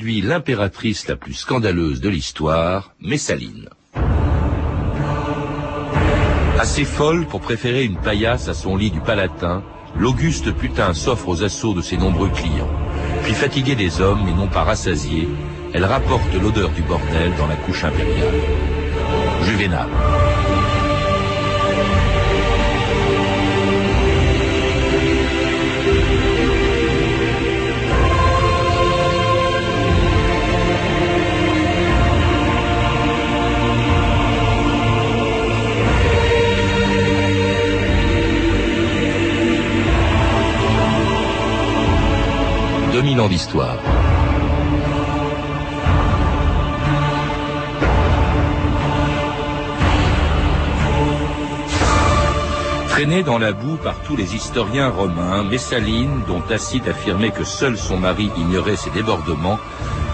l'impératrice la plus scandaleuse de l'histoire, Messaline. Assez folle pour préférer une paillasse à son lit du Palatin, l'auguste putain s'offre aux assauts de ses nombreux clients. Puis fatiguée des hommes et non pas rassasiée, elle rapporte l'odeur du bordel dans la couche impériale. Juvénal. 2000 ans d'histoire. Traînée dans la boue par tous les historiens romains, Messaline, dont Tacite affirmait que seul son mari ignorait ses débordements,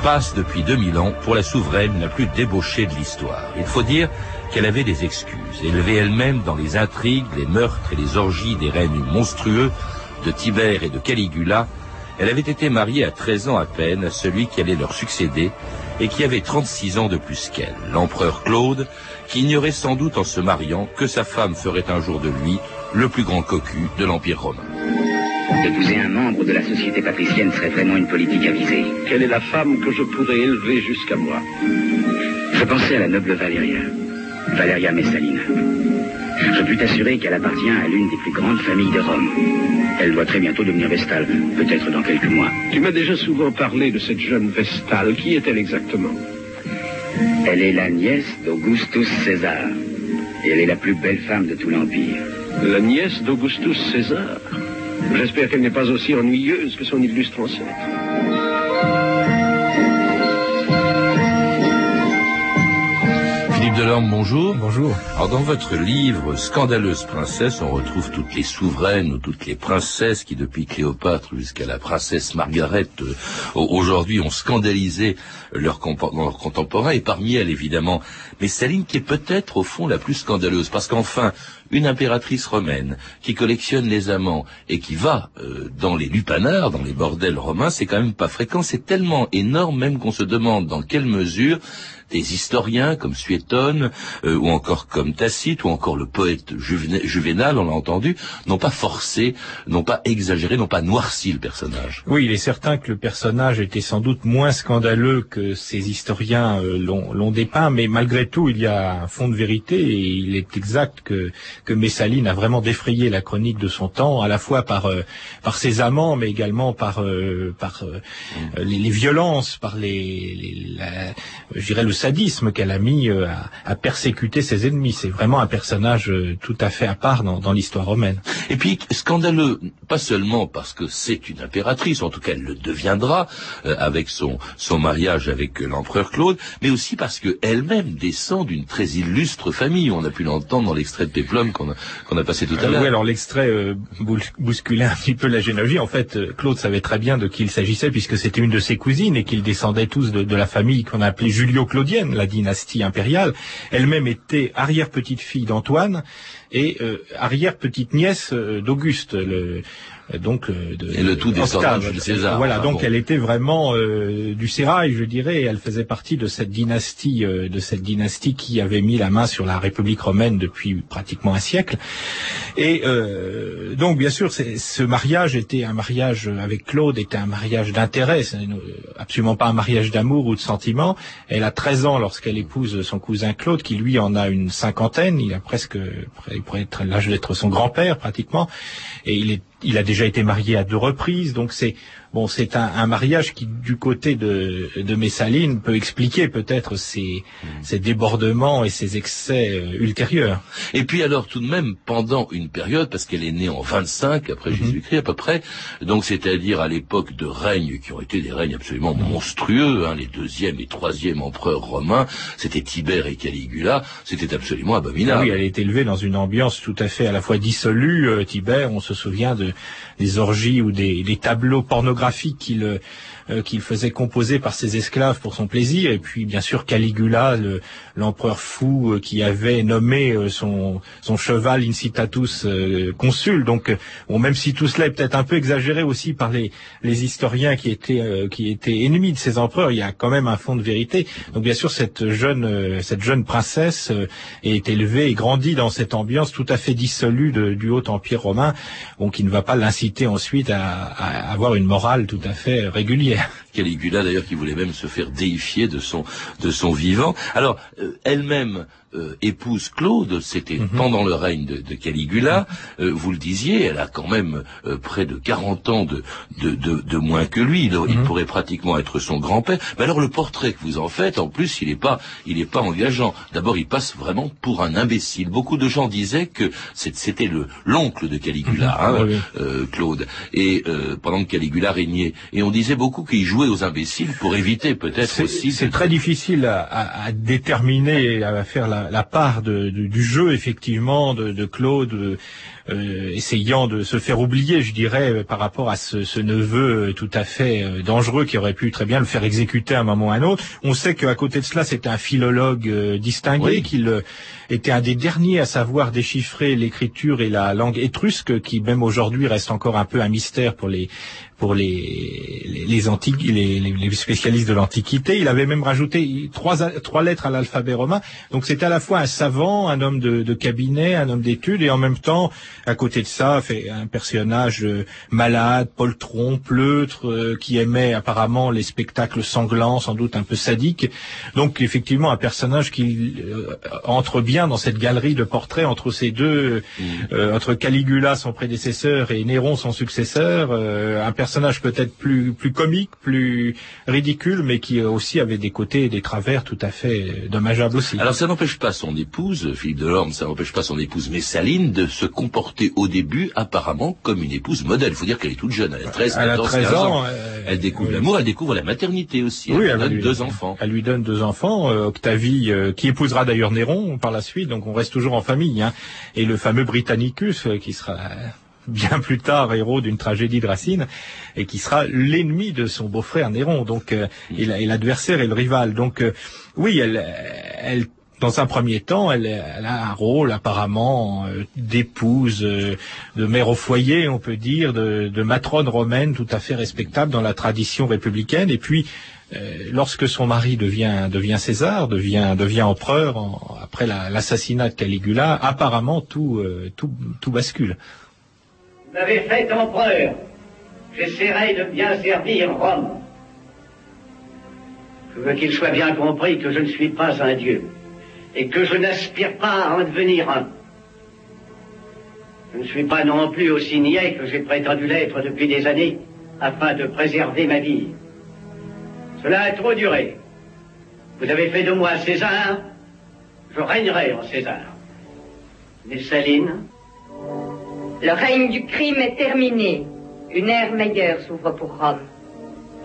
passe depuis 2000 ans pour la souveraine la plus débauchée de l'histoire. Il faut dire qu'elle avait des excuses, élevée elle-même dans les intrigues, les meurtres et les orgies des règnes monstrueux de Tibère et de Caligula, elle avait été mariée à 13 ans à peine à celui qui allait leur succéder et qui avait 36 ans de plus qu'elle, l'empereur Claude, qui ignorait sans doute en se mariant que sa femme ferait un jour de lui le plus grand cocu de l'Empire romain. Épouser un membre de la société patricienne serait vraiment une politique avisée. Quelle est la femme que je pourrais élever jusqu'à moi? Je pensais à la noble Valéria, Valéria Messalina. Je puis t'assurer qu'elle appartient à l'une des plus grandes familles de Rome. Elle doit très bientôt devenir Vestale, peut-être dans quelques mois. Tu m'as déjà souvent parlé de cette jeune Vestale. Qui est-elle exactement? Elle est la nièce d'Augustus César. Et elle est la plus belle femme de tout l'Empire. La nièce d'Augustus César? J'espère qu'elle n'est pas aussi ennuyeuse que son illustre ancêtre. Delorme, bonjour. Bonjour. Alors dans votre livre Scandaleuse princesse, on retrouve toutes les souveraines ou toutes les princesses qui depuis Cléopâtre jusqu'à la princesse Margaret euh, aujourd'hui ont scandalisé leurs contemporains et parmi elles évidemment Messaline qui est peut-être au fond la plus scandaleuse parce qu'enfin une impératrice romaine qui collectionne les amants et qui va euh, dans les lupanards, dans les bordels romains, c'est quand même pas fréquent, c'est tellement énorme même qu'on se demande dans quelle mesure des historiens comme Suétone, euh, ou encore comme Tacite, ou encore le poète Juvénal, on l'a entendu, n'ont pas forcé, n'ont pas exagéré, n'ont pas noirci le personnage. Oui, il est certain que le personnage était sans doute moins scandaleux que ces historiens euh, l'ont dépeint, mais malgré tout, il y a un fond de vérité, et il est exact que, que Messaline a vraiment défrayé la chronique de son temps, à la fois par, euh, par ses amants, mais également par, par les, les, violences, par les, les je dirais le sadisme qu'elle a mis euh, à, persécuter ses ennemis. C'est vraiment un personnage euh, tout à fait à part dans, l'histoire romaine. Et puis scandaleux, pas seulement parce que c'est une impératrice, en tout cas elle le deviendra euh, avec son son mariage avec l'empereur Claude, mais aussi parce que elle-même d'une très illustre famille. On a pu l'entendre dans l'extrait de Péplum qu'on a, qu'on a passé tout à l'heure. oui, alors l'extrait bousculait un petit peu la généalogie. En fait, Claude savait très bien de qui il s'agissait puisque c'était une de ses cousines et qu'ils descendaient tous de, de la famille qu'on appelait Julio-Claude la dynastie impériale, elle-même était arrière-petite-fille d'Antoine et euh, arrière-petite-nièce euh, d'Auguste, le, euh, donc euh, de, et le tout descendant de César. Voilà, donc elle était vraiment euh, du sérail, je dirais. Elle faisait partie de cette dynastie, de cette dynastie qui avait mis la main sur la République romaine depuis pratiquement un siècle. Et donc, bien sûr, ce mariage était un mariage avec Claude, était un mariage d'intérêt, absolument pas un mariage d'amour ou de sentiment. Elle a 13 ans lorsqu'elle épouse son cousin Claude, qui lui en a une cinquantaine. Il a presque, il pourrait être l'âge d'être son grand-père pratiquement, et il est il a déjà été marié à deux reprises, donc c'est Bon, c'est un, mariage qui, du côté de, de Messaline, peut expliquer peut-être ces, ces débordements et ces excès euh, ultérieurs. Et puis alors, tout de même, pendant une période, parce qu'elle est née en 25 après mhm. Jésus-Christ à peu près, donc c'est-à-dire à, l'époque de règnes qui ont été des règnes absolument monstrueux, hein, les deuxième et troisième empereurs romains, c'était Tibère et Caligula, c'était absolument abominable. Oui, elle est élevée dans une ambiance tout à fait à la fois dissolue. Euh, Tibère, on se souvient de des orgies ou des, des tableaux pornographiques biographiques qu'il qu'il faisait composer par ses esclaves pour son plaisir, et puis bien sûr Caligula, l'empereur fou qui avait nommé son, son cheval Incitatus consul. Donc, bon, même si tout cela est peut-être un peu exagéré aussi par les, les historiens qui étaient qui étaient ennemis de ces empereurs, il y a quand même un fond de vérité. Donc, bien sûr, cette jeune cette jeune princesse est élevée et grandit dans cette ambiance tout à fait dissolue du haut empire romain, bon, qui ne va pas l'inciter ensuite à, à avoir une morale tout à fait régulière. Caligula d'ailleurs qui voulait même se faire déifier de son de son vivant. Alors euh, elle-même euh, épouse Claude, c'était mhm. pendant le règne de, de Caligula. Euh, vous le disiez, elle a quand même près de 40 ans de de, de, de moins que lui. Il, il, mhm. pourrait pratiquement être son grand-père. Mais alors le portrait que vous en faites, en plus, il n'est pas il est pas engageant. D'abord, il passe vraiment pour un imbécile. Beaucoup de gens disaient que c'était le l'oncle de Caligula, mhm. hein, Claude, et pendant que Caligula régnait. Et on disait beaucoup qu'il jouait aux imbéciles pour éviter peut-être aussi. C'est très difficile à, à, déterminer, à faire la, la part de, du jeu effectivement de, de Claude euh, essayant de se faire oublier, je dirais, euh, par rapport à ce, ce, neveu euh, tout à fait dangereux qui aurait pu très bien le faire exécuter à un moment ou à un autre. On sait qu'à côté de cela, c'était un philologue distingué, qu'il était un des derniers à savoir déchiffrer l'écriture et la langue étrusque, qui même aujourd'hui reste encore un peu un mystère pour les pour les les, les, antiques, les, les, spécialistes de l'Antiquité. Il avait même rajouté trois, trois lettres à l'alphabet romain. Donc c'était à la fois un savant, un homme de, de cabinet, un homme d'études, et en même temps à côté de ça, fait un personnage euh, malade, poltron, pleutre, euh, qui aimait apparemment les spectacles sanglants, sans doute un peu sadiques. Donc effectivement, un personnage qui euh, entre bien dans cette galerie de portraits entre ces deux, mm. entre Caligula, son prédécesseur, et Néron, son successeur. un personnage peut-être plus plus comique, plus ridicule, mais qui aussi avait des côtés et des travers tout à fait dommageables aussi. Alors ça n'empêche pas son épouse, Philippe Delorme, ça n'empêche pas son épouse Messaline de se comporter au début apparemment comme une épouse modèle. Il faut dire qu'elle est toute jeune, elle a 13, 14, 15 ans. Euh, elle découvre l'amour, elle découvre la maternité aussi. Elle, lui donne deux enfants. Elle lui donne deux enfants. Euh, Octavie, euh, qui épousera d'ailleurs Néron par la suite, donc on reste toujours en famille. Hein. Et le fameux Britannicus, qui sera bien plus tard héros d'une tragédie de Racine et qui sera l'ennemi de son beau-frère Néron donc et l'adversaire et le rival donc oui elle elle dans un premier temps, elle, a un rôle apparemment euh, d'épouse, euh, de mère au foyer, on peut dire, de, matrone romaine tout à fait respectable dans la tradition républicaine. Et puis, euh, lorsque son mari devient, devient César, devient, devient empereur après l'assassinat de Caligula, apparemment tout, tout, tout bascule. M'avez fait empereur. J'essaierai de bien servir Rome. Je veux qu'il soit bien compris que je ne suis pas un dieu et que je n'aspire pas à en devenir un. Je ne suis pas non plus aussi niais que j'ai prétendu l'être depuis des années afin de préserver ma vie. Cela a trop duré. Vous avez fait de moi César, je régnerai en César. Messaline Le règne du crime est terminé. Une ère meilleure s'ouvre pour Rome.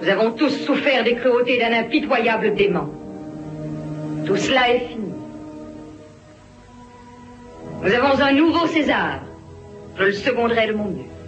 Nous avons tous souffert des cruautés d'un impitoyable démon. Tout cela est fini. Nous avons un nouveau César. Je le seconderai de mon mieux.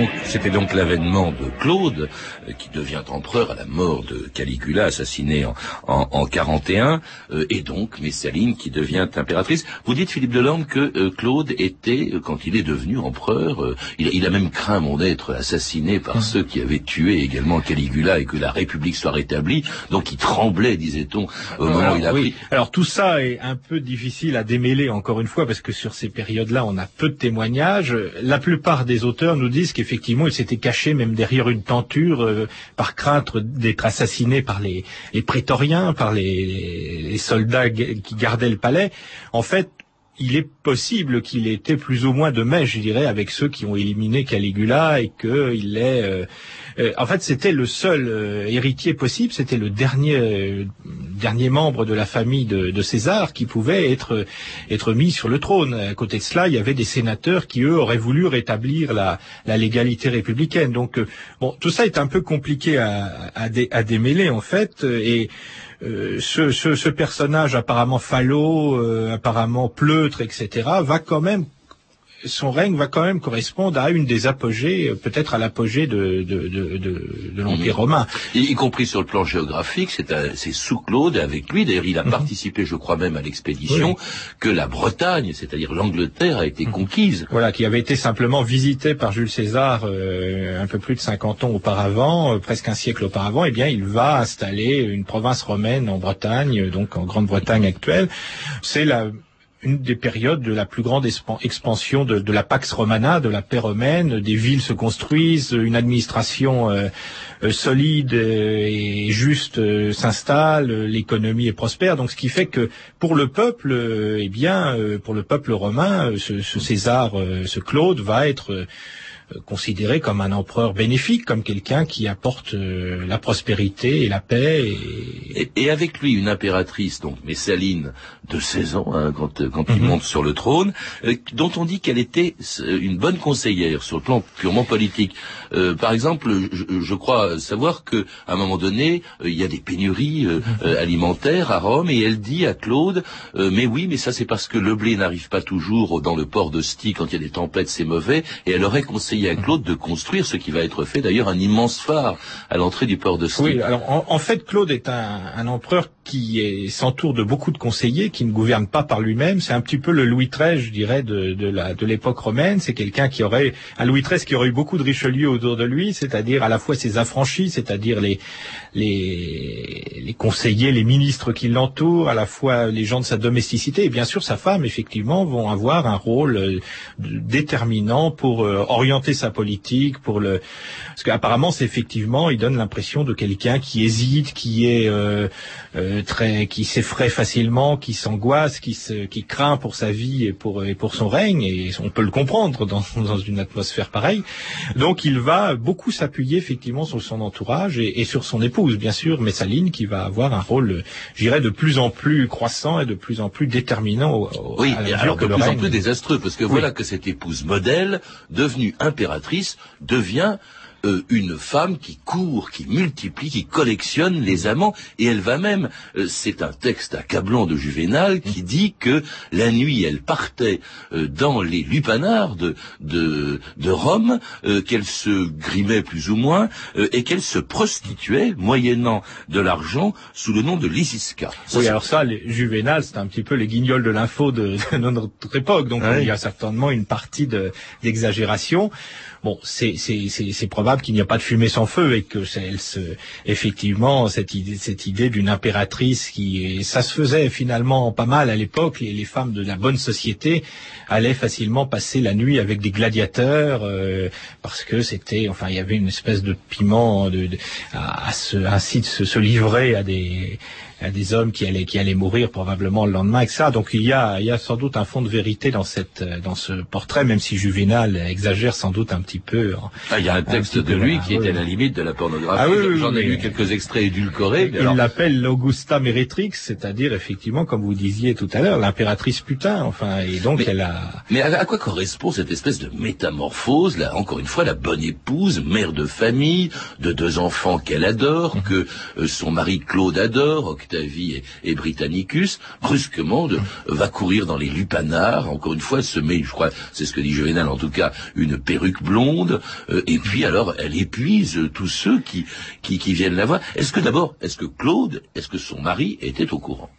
Donc, c'était donc l'avènement de Claude, euh, qui devient empereur à la mort de Caligula, assassiné en, en, en 41, euh, et donc Messaline qui devient impératrice. Vous dites, Philippe Delorme, que euh, Claude était, quand il est devenu empereur, il, il, a même craint mon d'être assassiné par mmh. ceux qui avaient tué également Caligula et que la République soit rétablie. Donc il tremblait, disait-on, au moment où il a oui. Alors tout ça est un peu difficile à démêler, encore une fois, parce que sur ces périodes-là, on a peu de témoignages. La plupart des auteurs nous disent qu'effectivement, il s'était caché même derrière une tenture euh, par crainte d'être assassiné par les, les prétoriens, par les, les soldats qui gardaient le palais. En fait, il est possible qu'il était plus ou moins de mèche, je dirais, avec ceux qui ont éliminé Caligula et qu'il est. Euh, euh, en fait, c'était le seul euh, héritier possible. C'était le dernier dernier membre de la famille de, de, César qui pouvait être être mis sur le trône. À côté de cela, il y avait des sénateurs qui eux auraient voulu rétablir la, la légalité républicaine. Donc bon, tout ça est un peu compliqué à, à, à démêler en fait et ce, ce, ce, personnage apparemment falot, apparemment pleutre, etc., va quand même son règne va quand même correspondre à une des apogées, euh, peut-être à l'apogée de, de, de, de, l'Empire mhm. romain. Y, compris sur le plan géographique, c'est sous Claude, avec lui, d'ailleurs il a mhm. participé, je crois même, à l'expédition, que la Bretagne, c'est-à-dire l'Angleterre, a été mhm. conquise. Voilà, qui avait été simplement visitée par Jules César euh, un peu plus de 50 ans auparavant, euh, presque un siècle auparavant, eh bien il va installer une province romaine en Bretagne, donc en Grande-Bretagne actuelle. C'est la une des périodes de la plus grande expansion de, la Pax Romana, de la paix romaine. Des villes se construisent, une administration euh, euh, solide et juste euh, s'installe, l'économie est prospère. Donc, ce qui fait que pour le peuple, eh bien, pour le peuple romain, ce César, ce Claude va être considéré comme un empereur bénéfique, comme quelqu'un qui apporte euh, la prospérité et la paix. Et... avec lui une impératrice, donc Messaline, de 16 ans, hein, quand, quand il mhm. monte sur le trône, euh, dont on dit qu'elle était une bonne conseillère sur le plan purement politique. Euh, par exemple, je, je, crois savoir que à un moment donné, il y a des pénuries mhm. alimentaires à Rome, et elle dit à Claude, mais oui, mais ça c'est parce que le blé n'arrive pas toujours dans le port de quand il y a des tempêtes, c'est mauvais, et elle aurait conseillé à Claude de construire ce qui va être fait d'ailleurs un immense phare à l'entrée du port de Sti. Oui, alors en, fait Claude est un, empereur qui s'entoure de beaucoup de conseillers, qui ne gouverne pas par lui-même. C'est un petit peu le Louis XIII, je dirais, de, de l'époque romaine. C'est quelqu'un qui aurait un Louis XIII qui aurait eu beaucoup de Richelieu autour de lui, c'est-à-dire à la fois ses affranchis, c'est-à-dire les, les, les conseillers, les ministres qui l'entourent, à la fois les gens de sa domesticité et bien sûr sa femme, effectivement, vont avoir un rôle euh, déterminant pour euh, orienter sa politique, pour le parce qu'apparemment c'est effectivement il donne l'impression de quelqu'un qui hésite, qui est euh, très, qui s'effraie facilement, qui s'angoisse, qui se, qui craint pour sa vie et pour et pour son règne et on peut le comprendre dans, dans une atmosphère pareille. Donc il va beaucoup s'appuyer effectivement sur son entourage et, et, sur son épouse bien sûr, Messaline qui va avoir un rôle, j'irais de plus en plus croissant et de plus en plus déterminant. oui, alors de plus en plus désastreux parce que voilà que cette épouse modèle devenue impératrice devient euh, une femme qui court, qui multiplie, qui collectionne les amants, et elle va même, euh, c'est un texte accablant de Juvénal qui dit que la nuit elle partait euh, dans les lupanards de, de, Rome, qu'elle se grimait plus ou moins, et qu'elle se prostituait, moyennant de l'argent, sous le nom de Lysiska. oui, alors ça, les Juvénal, c'est un petit peu les guignols de l'info de, notre époque, donc il y a certainement une partie d'exagération. Bon, c'est probable qu'il n'y a pas de fumée sans feu et que c'est effectivement cette idée, d'une impératrice qui, ça se faisait finalement pas mal à l'époque. Les, les femmes de la bonne société allaient facilement passer la nuit avec des gladiateurs euh, parce que c'était, enfin, il y avait une espèce de piment de, à, se, ainsi de se livrer à des à des hommes qui allaient qui allaient mourir probablement le lendemain, ça. Donc il y a il y a sans doute un fond de vérité dans cette dans ce portrait, même si Juvénal exagère sans doute un petit peu. Ah, il y a un texte de lui qui était à la limite de la pornographie. Ah, J'en ai lu quelques extraits édulcorés. Il l'appelle l'Augusta Mérétrix, c'est-à-dire effectivement, comme vous disiez tout à l'heure, l'impératrice putain. Enfin, et donc elle a. Mais à, quoi correspond cette espèce de métamorphose Là, encore une fois, la bonne épouse, mère de famille, de deux enfants qu'elle adore, mmh. que euh, son mari Claude adore, Et, Britannicus, brusquement va courir dans les lupanards, encore une fois, se met, je crois, c'est ce que dit Juvenal en tout cas, une perruque blonde, euh, et puis alors elle épuise tous ceux qui, qui, qui viennent la voir. Est-ce que d'abord, est-ce que Claude, est-ce que son mari était au courant?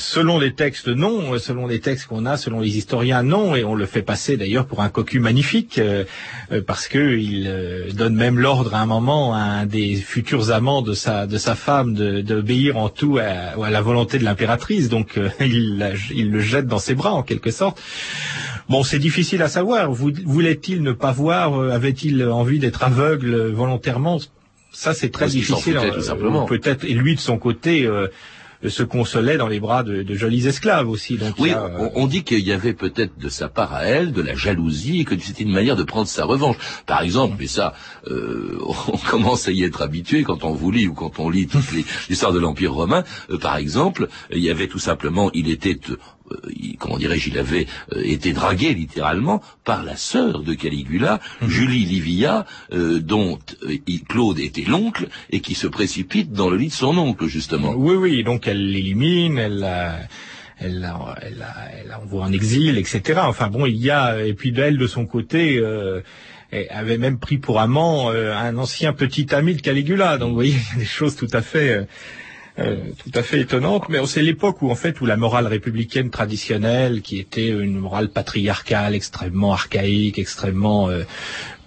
Selon les textes, non. Selon les textes qu'on a, selon les historiens, non. Et on le fait passer d'ailleurs pour un cocu magnifique, euh, euh, parce que il euh, donne même l'ordre à un moment à un des futurs amants de sa de sa femme d'obéir en tout à, à, la volonté de l'impératrice. Donc il, il le jette dans ses bras en quelque sorte. Bon, c'est difficile à savoir. Voulait-il ne pas voir Avait-il envie d'être aveugle volontairement? Ça, c'est très difficile. simplement. Peut-être. Et lui, de son côté se consolait dans les bras de, de jolis esclaves aussi. Donc oui, on, dit qu'il y avait peut-être de sa part à elle de la jalousie et que c'était une manière de prendre sa revanche. Par exemple, mais ça, euh, on commence à y être habitué quand on vous lit ou quand on lit toutes les histoires de l'Empire romain. Euh, par exemple, il y avait tout simplement, il était comment dirais-je, il avait été dragué littéralement par la sœur de Caligula, mhm. Julie Livia, dont Claude était l'oncle et qui se précipite dans le lit de son oncle justement. Oui, oui, donc elle l'élimine, elle elle la, elle, elle envoie en exil, etc. Enfin bon, il y a et puis d'elle de son côté euh, avait même pris pour amant euh, un ancien petit ami de Caligula. Donc vous voyez, il y a des choses tout à fait euh, euh, tout à fait étonnantes. Mais c'est l'époque où en fait où la morale républicaine traditionnelle, qui était une morale patriarcale extrêmement archaïque, extrêmement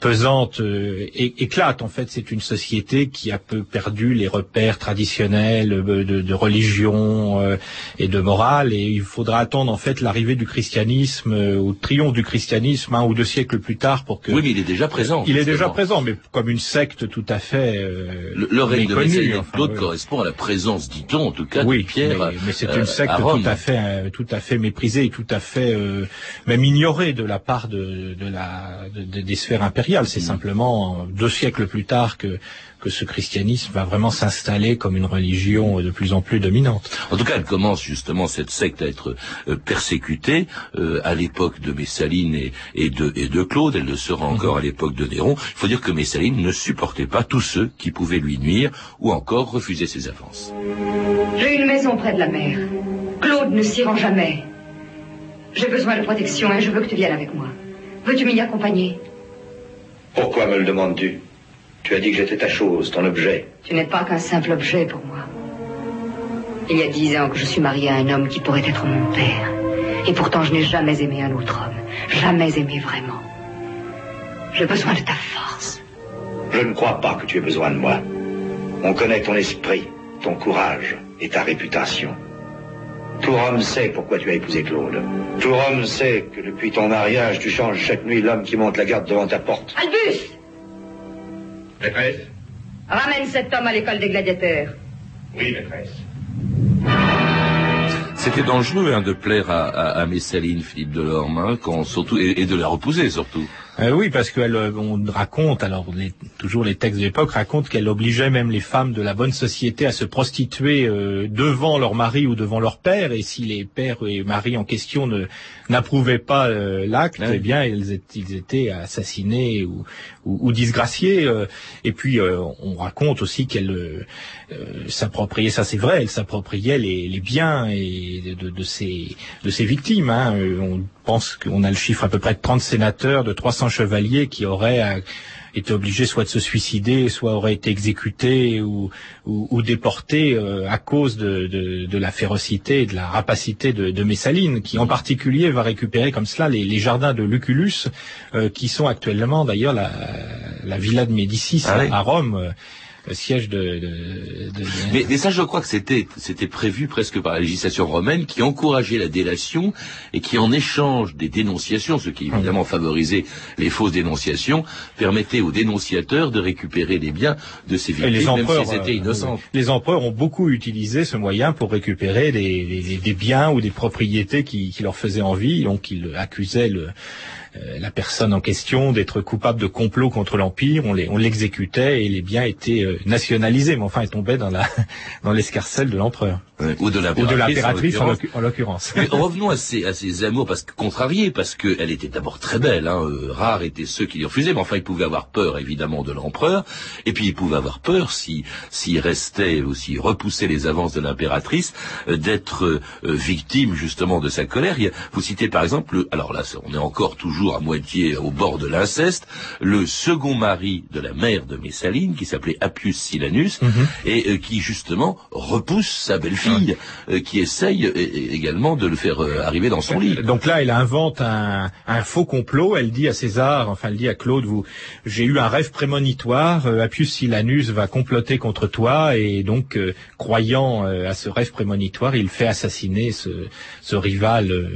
pesante euh, éclate. En fait, c'est une société qui a peu perdu les repères traditionnels euh, de, religion euh, et de morale, et il faudra attendre en fait l'arrivée du christianisme ou le triomphe du christianisme un ou deux siècles plus tard pour que. Oui, mais il est déjà présent. Il est déjà présent, mais comme une secte tout à fait. le, le règne de Messalinie Claude correspond à la présence, dit-on en tout cas, oui, de Pierre. Mais, mais c'est une secte tout à fait, tout à fait méprisée et tout à fait même ignorée de la part de, de la des sphères impériales c'est mm. simplement deux siècles plus tard que, que ce christianisme va vraiment s'installer comme une religion de plus en plus dominante. En tout cas, elle commence justement cette secte à être euh, persécutée euh, à l'époque de Messaline et, de, et de Claude. Elle le sera mm-hmm. encore à l'époque de Néron. Il faut dire que Messaline ne supportait pas tous ceux qui pouvaient lui nuire ou encore refuser ses avances. J'ai une maison près de la mer. Claude ne s'y rend jamais. J'ai besoin de protection et je veux que tu viennes avec moi. Veux-tu m'y accompagner? Pourquoi me le demandes-tu? Tu as dit que j'étais ta chose, ton objet. Tu n'es pas qu'un simple objet pour moi. Il y a dix ans que je suis mariée à un homme qui pourrait être mon père. Et pourtant, je n'ai jamais aimé un autre homme. Jamais aimé vraiment. J'ai besoin de ta force. Je ne crois pas que tu aies besoin de moi. On connaît ton esprit, ton courage et ta réputation. Tout Rome sait pourquoi tu as épousé Claude. Tout Rome sait que depuis ton mariage, tu changes chaque nuit l'homme qui monte la garde devant ta porte. Albus Maîtresse Ramène cet homme à l'école des gladiateurs. Oui, maîtresse. C'était dangereux hein, de plaire à, à, Messaline, Philippe Delorme, hein, quand, surtout, et, de la repousser surtout. Euh, oui, parce qu'on euh, raconte, alors toujours les textes de l'époque racontent qu'elle obligeait même les femmes de la bonne société à se prostituer euh, devant leur mari ou devant leur père, et si les pères et maris en question ne n'approuvaient pas l'acte, eh bien ils, étaient assassinés ou, ou, disgraciés. et puis on raconte aussi qu'elle s'appropriait, ça c'est vrai, elle s'appropriait les, les, biens et de, de, ses de ses victimes. Hein. On pense qu'on a le chiffre à peu près de 30 sénateurs, de 300 chevaliers qui auraient euh, été obligés soit de se suicider, soit auraient été exécutés ou, ou, déportés euh, à cause de, la férocité et de la rapacité de, Messaline, qui en particulier va récupérer comme cela les, jardins de Lucullus, euh, qui sont actuellement d'ailleurs la, villa de Médicis ah à Rome le siège de. Mais, ça, je crois que c'était c'était prévu presque par la législation romaine qui encourageait la délation et qui, en échange des dénonciations, ce qui évidemment favorisait les fausses dénonciations, permettait aux dénonciateurs de récupérer les biens de ces victimes, les même s'ils étaient euh, les empereurs ont beaucoup utilisé ce moyen pour récupérer des, des, biens ou des propriétés qui, qui leur faisaient envie, donc ils accusaient le la personne en question d'être coupable de complot contre l'Empire, on l'exécutait et les biens étaient euh, nationalisés, mais enfin, ils tombaient dans la dans l'escarcelle de l'empereur. Ou de l'impératrice en l'occurrence. revenons à ces, à ces amours parce que contrariés, parce qu'elle était d'abord très belle. Hein, euh, rares étaient ceux qui lui refusaient, mais enfin, ils pouvaient avoir peur évidemment de l'empereur, et puis ils pouvaient avoir peur si s'ils restaient ou s'ils repoussaient les avances de l'impératrice, d'être victime justement de sa colère. vous citez par exemple, alors là, on est encore toujours à moitié au bord de l'inceste, le second mari de la mère de Messaline, qui s'appelait Appius Silanus, mhm. et euh, qui justement repousse sa belle-fille, euh, qui essaye euh, également de le faire arriver dans son lit. Donc là, elle invente un, faux complot. Elle dit à César, enfin, elle dit à Claude, vous, j'ai eu un rêve prémonitoire. Appius Silanus va comploter contre toi, et donc, croyant à ce rêve prémonitoire, il fait assassiner ce rival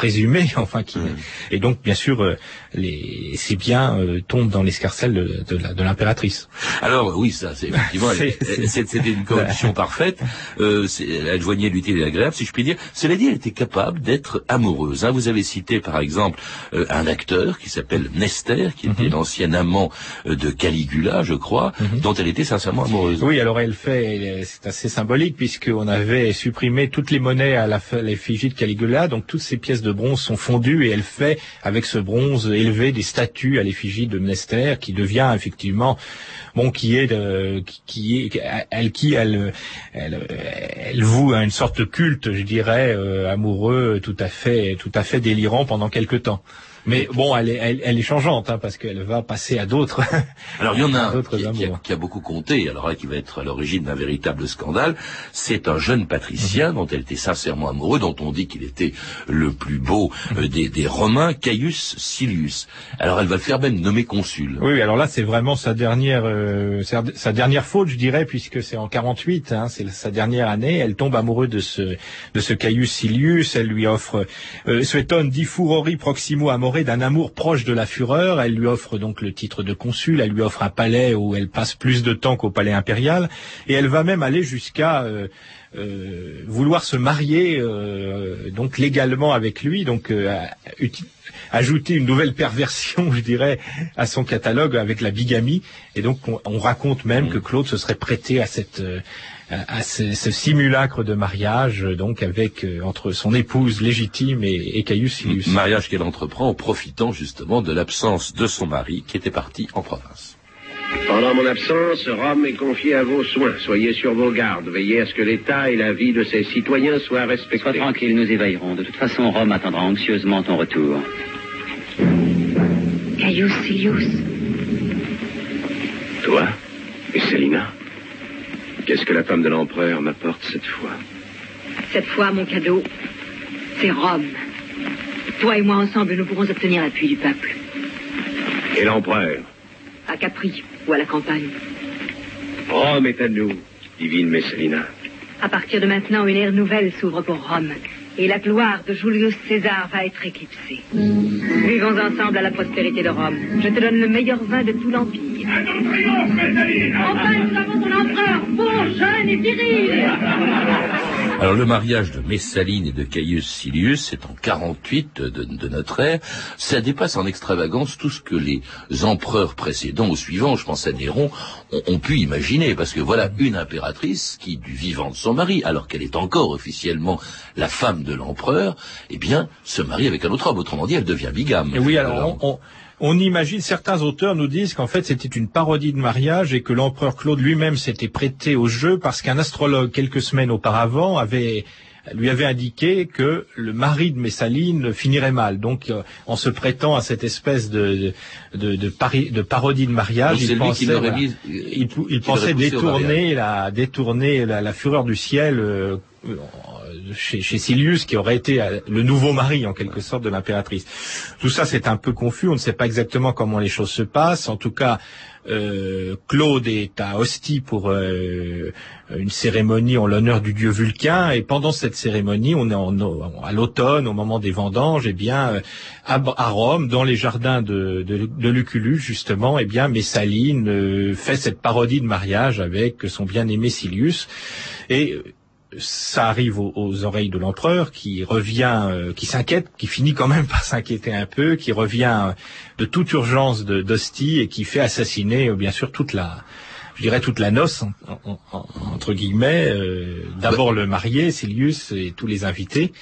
présumé, enfin qui Mm. et donc bien sûr euh, les ces biens euh, tombent dans l'escarcelle de, de l'impératrice. Alors oui, ça, c'est effectivement, c'était une coalition parfaite. Euh, elle joignait l'utile et l'agréable, si je puis dire. Cela dit, elle était capable d'être amoureuse. hein. Vous avez cité, par exemple, euh, un acteur qui s'appelle Nestor, qui était Mhm. l'ancien amant euh, de Caligula, je crois, Mhm. dont elle était sincèrement amoureuse. Oui, alors elle fait, c'est assez symbolique puisqu'on avait supprimé toutes les monnaies à la l'effigie de Caligula, donc toutes ces pièces de bronze sont fondues et elle fait avec ce bronze élevé des statues à l'effigie de Mnester qui devient effectivement bon qui est de, qui- qui est elle qui elle elle, elle voue à une sorte de culte, je dirais euh, amoureux tout à fait tout à fait délirant pendant quelque temps. Mais bon, elle est, elle, elle est changeante hein, parce qu'elle va passer à d'autres. Alors il y en a un qui, qui a, amours. qui a beaucoup compté, alors là qui va être à l'origine d'un véritable scandale, c'est un jeune Mhm. patricien dont elle était sincèrement amoureux, dont on dit qu'il était le plus beau euh, des, des Romains, Caius Silius. Alors elle va le faire même nommer consul. Oui, alors là, c'est vraiment sa dernière, euh, sa, sa dernière faute, je dirais, puisque c'est en 48, hein, c'est sa dernière année. Elle tombe amoureuse de ce, de ce Caius Silius. Elle lui offre, euh, Sueton di furori proximo amore, d'un amour proche de la fureur. Elle lui offre donc le titre de consul. Elle lui offre un palais où elle passe plus de temps qu'au palais impérial. Et elle va même aller jusqu'à euh, euh, vouloir se marier euh, donc légalement avec lui. Donc euh, ajouter une nouvelle perversion, je dirais, à son catalogue avec la bigamie. Et donc, on, on raconte même Mm. que Claude se serait prêté à cette euh, à à ce, ce simulacre de mariage, euh, donc avec euh, entre son épouse légitime et, et Caius Silius. Mariage qu'elle entreprend en profitant justement de l'absence de son mari qui était parti en province. Pendant mon absence, Rome est confiée à vos soins. Soyez sur vos gardes. Veillez à ce que l'État et la vie de ses citoyens soient Sois respectés. tranquille, nous y veillerons. De toute façon, Rome attendra anxieusement ton retour. Caius Silius. Toi, Messalina, qu'est-ce que la femme de l'empereur m'apporte cette fois Cette fois, mon cadeau, c'est Rome. Toi et moi ensemble, nous pourrons obtenir l'appui du peuple. Et l'empereur À Capri ou à la campagne. Rome est à nous, divine Messalina. À partir de maintenant, une ère nouvelle s'ouvre pour Rome. Et la gloire de Julius César va être éclipsée. Vivons ensemble à la prospérité de Rome. Je te donne le meilleur vin de tout l'Empire. Enfin, nous avons ton empereur, beau, jeune et viril. Alors le mariage de Messaline et de Caius Silius, c'est en 48 de, de notre ère, ça dépasse en extravagance tout ce que les empereurs précédents ou suivants, je pense à Néron, ont, ont pu imaginer, parce que voilà une impératrice qui, du vivant de son mari, alors qu'elle est encore officiellement la femme de l'empereur, eh bien, se marie avec un autre homme, autrement dit, elle devient bigame. Et oui, alors on, on- on imagine, certains auteurs nous disent qu'en fait c'était une parodie de mariage et que l'empereur Claude lui-même s'était prêté au jeu parce qu'un astrologue quelques semaines auparavant avait lui avait indiqué que le mari de Messaline finirait mal. Donc, euh, en se prêtant à cette espèce de, de, de, pari- de parodie de mariage, il pensait, voilà, mis, il, il détourner la, détourner la, la fureur du ciel euh, chez, chez Silius, qui aurait été euh, le nouveau mari en quelque sorte de l'impératrice. Tout ça, c'est un peu confus. On ne sait pas exactement comment les choses se passent. En tout cas, euh, Claude est à Ostie pour euh, une cérémonie en l'honneur du dieu Vulcain, et pendant cette cérémonie, on est en, à l'automne, au moment des vendanges, et bien euh, à, à Rome, dans les jardins de, de, de Lucullus, justement, et bien Messaline euh, fait cette parodie de mariage avec son bien-aimé Silius, et euh, ça arrive aux, aux oreilles de l'empereur qui revient, euh, qui s'inquiète, qui finit quand même par s'inquiéter un peu, qui revient euh, de toute urgence d'Ostie et qui fait assassiner euh, bien sûr toute la, je dirais toute la noce en- en- en- entre guillemets. euh, D'abord le marié Silius et tous les invités.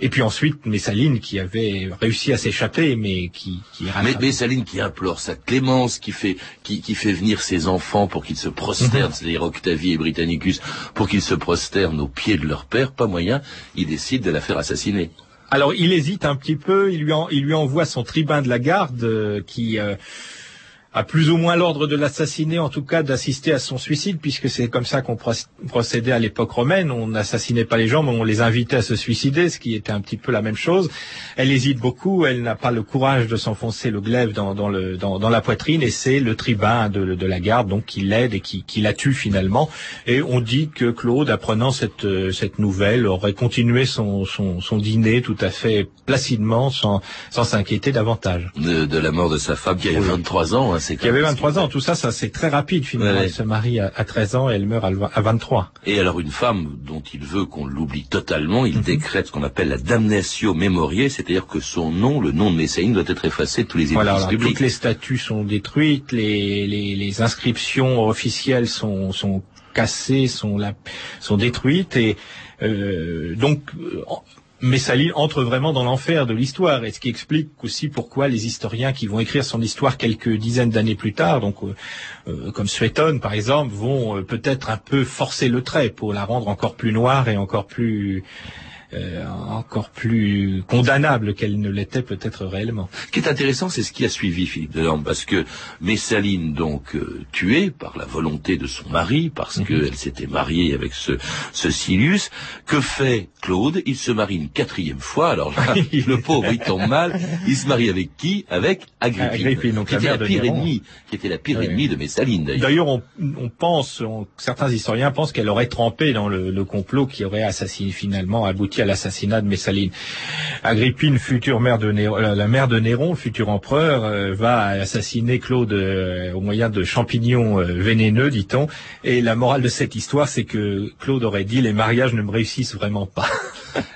Et puis ensuite Messaline qui avait réussi à s'échapper, mais qui, qui Mais. Messaline qui implore sa clémence, qui fait, qui, qui fait venir ses enfants pour qu'ils se prosternent, Mhm. c'est-à-dire Octavie et Britannicus, pour qu'ils se prosternent aux pieds de leur père, pas moyen, il décide de la faire assassiner. Alors il hésite un petit peu, il lui, en- il lui envoie son tribun de la garde euh, qui... euh, a plus ou moins l'ordre de l'assassiner, en tout cas d'assister à son suicide, puisque c'est comme ça qu'on procédait à l'époque romaine. On n'assassinait pas les gens, mais on les invitait à se suicider, ce qui était un petit peu la même chose. Elle hésite beaucoup, elle n'a pas le courage de s'enfoncer le glaive dans, dans, le, dans, dans, la poitrine, et c'est le tribun de, de, la garde donc qui l'aide et qui, qui, la tue finalement. Et on dit que Claude, apprenant cette, cette nouvelle, aurait continué son, son, son dîner tout à fait placidement, sans s'inquiéter davantage. De, de, la mort de sa femme qui avait 23 ans. Hein, qui avait 23 ans. Tout ça, ça c'est très rapide finalement. Elle se marie à, 13 ans et elle meurt à, 23. Et alors une femme dont il veut qu'on l'oublie totalement, il mhm. décrète ce qu'on appelle la damnatio memoriae, c'est-à-dire que son nom, le nom de Messaline, doit être effacé de tous les édifices voilà, publics. Toutes les statues sont détruites, les, les, les inscriptions officielles sont, sont cassées, sont, la, sont détruites et euh, donc Messaline entre vraiment dans l'enfer de l'histoire, et ce qui explique aussi pourquoi les historiens qui vont écrire son histoire quelques dizaines d'années plus tard, donc euh, euh, comme Suétone par exemple, vont euh, peut-être un peu forcer le trait pour la rendre encore plus noire et encore plus euh, encore plus condamnable qu'elle ne l'était peut-être réellement. Ce qui est intéressant, c'est ce qui a suivi Philippe Delorme, parce que Messaline, donc euh, tuée par la volonté de son mari, parce mhm. qu'elle s'était mariée avec ce, ce Silius, que fait Claude? Il se marie une quatrième fois, alors là, le pauvre, il tombe mal. Il se marie avec qui? Avec Agrippine, qui, était la pire ennemie, qui était la pire ennemie de Messaline. D'ailleurs, on, on, pense, certains historiens pensent qu'elle aurait trempé dans le, le complot qui aurait assassiné finalement abouti à l'assassinat de Messaline. Agrippine, future mère de Néron, euh, la mère de Néron, futur empereur, euh, va assassiner Claude euh, au moyen de champignons vénéneux, dit-on. Et la morale de cette histoire, c'est que Claude aurait dit les mariages ne me réussissent vraiment pas.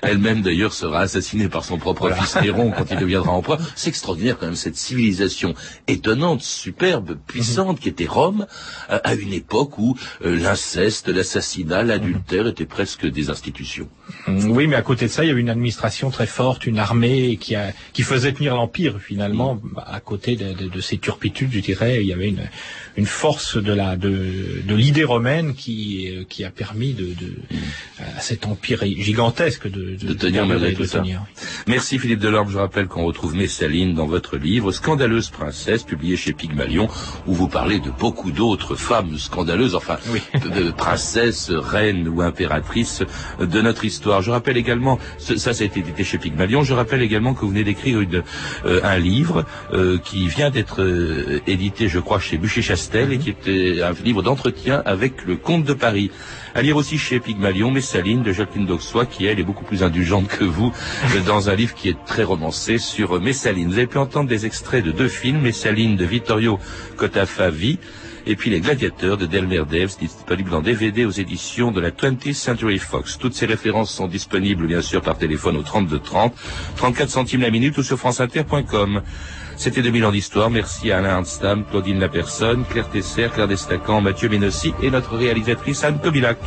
Elle-même d'ailleurs sera assassinée par son propre fils Néron quand il deviendra empereur. C'est extraordinaire quand même cette civilisation étonnante, superbe, puissante qui était Rome à une époque où l'inceste, l'assassinat, l'adultère étaient presque des institutions. Oui, mais à côté de ça, il y avait une administration très forte, une armée qui, a, qui faisait tenir l'empire finalement. Mm. À côté de, de, de, ces turpitudes, je dirais, il y avait une, une force de la de, de l'idée romaine qui, qui a permis de, de mm. à cet empire gigantesque de, de, tenir malgré tout ça. Merci Philippe Delorme. Je rappelle qu'on retrouve Messaline dans votre livre Scandaleuse princesse, publié chez Pygmalion, où vous parlez de beaucoup d'autres femmes scandaleuses, enfin de princesses, reines ou impératrices de notre histoire. Je rappelle également ça, ça a été édité chez Pygmalion. Je rappelle également que vous venez d'écrire euh, un livre euh, qui vient d'être euh, édité, je crois, chez Bûcher-Chastel, et qui était un livre d'entretien avec le comte de Paris. À lire aussi chez Pygmalion, Messaline de Jacqueline d'Auxois, qui elle est beaucoup plus indulgente que vous, dans un livre qui est très romancé sur Messaline. Vous avez pu entendre des extraits de deux films, Messaline de Vittorio Cotafavi, et puis Les Gladiateurs de Delmer Daves, disponible en DVD aux éditions de la 20th Century Fox. Toutes ces références sont disponibles bien sûr par téléphone au 32 30, 34 centimes la minute ou sur franceinter.com. C'était 2000 ans d'histoire. Merci à Alain Arnstam, Claudine Lapersonne, Claire Tesser, Claire Destacan, Mathieu Ménossi et notre réalisatrice Anne Kobilac.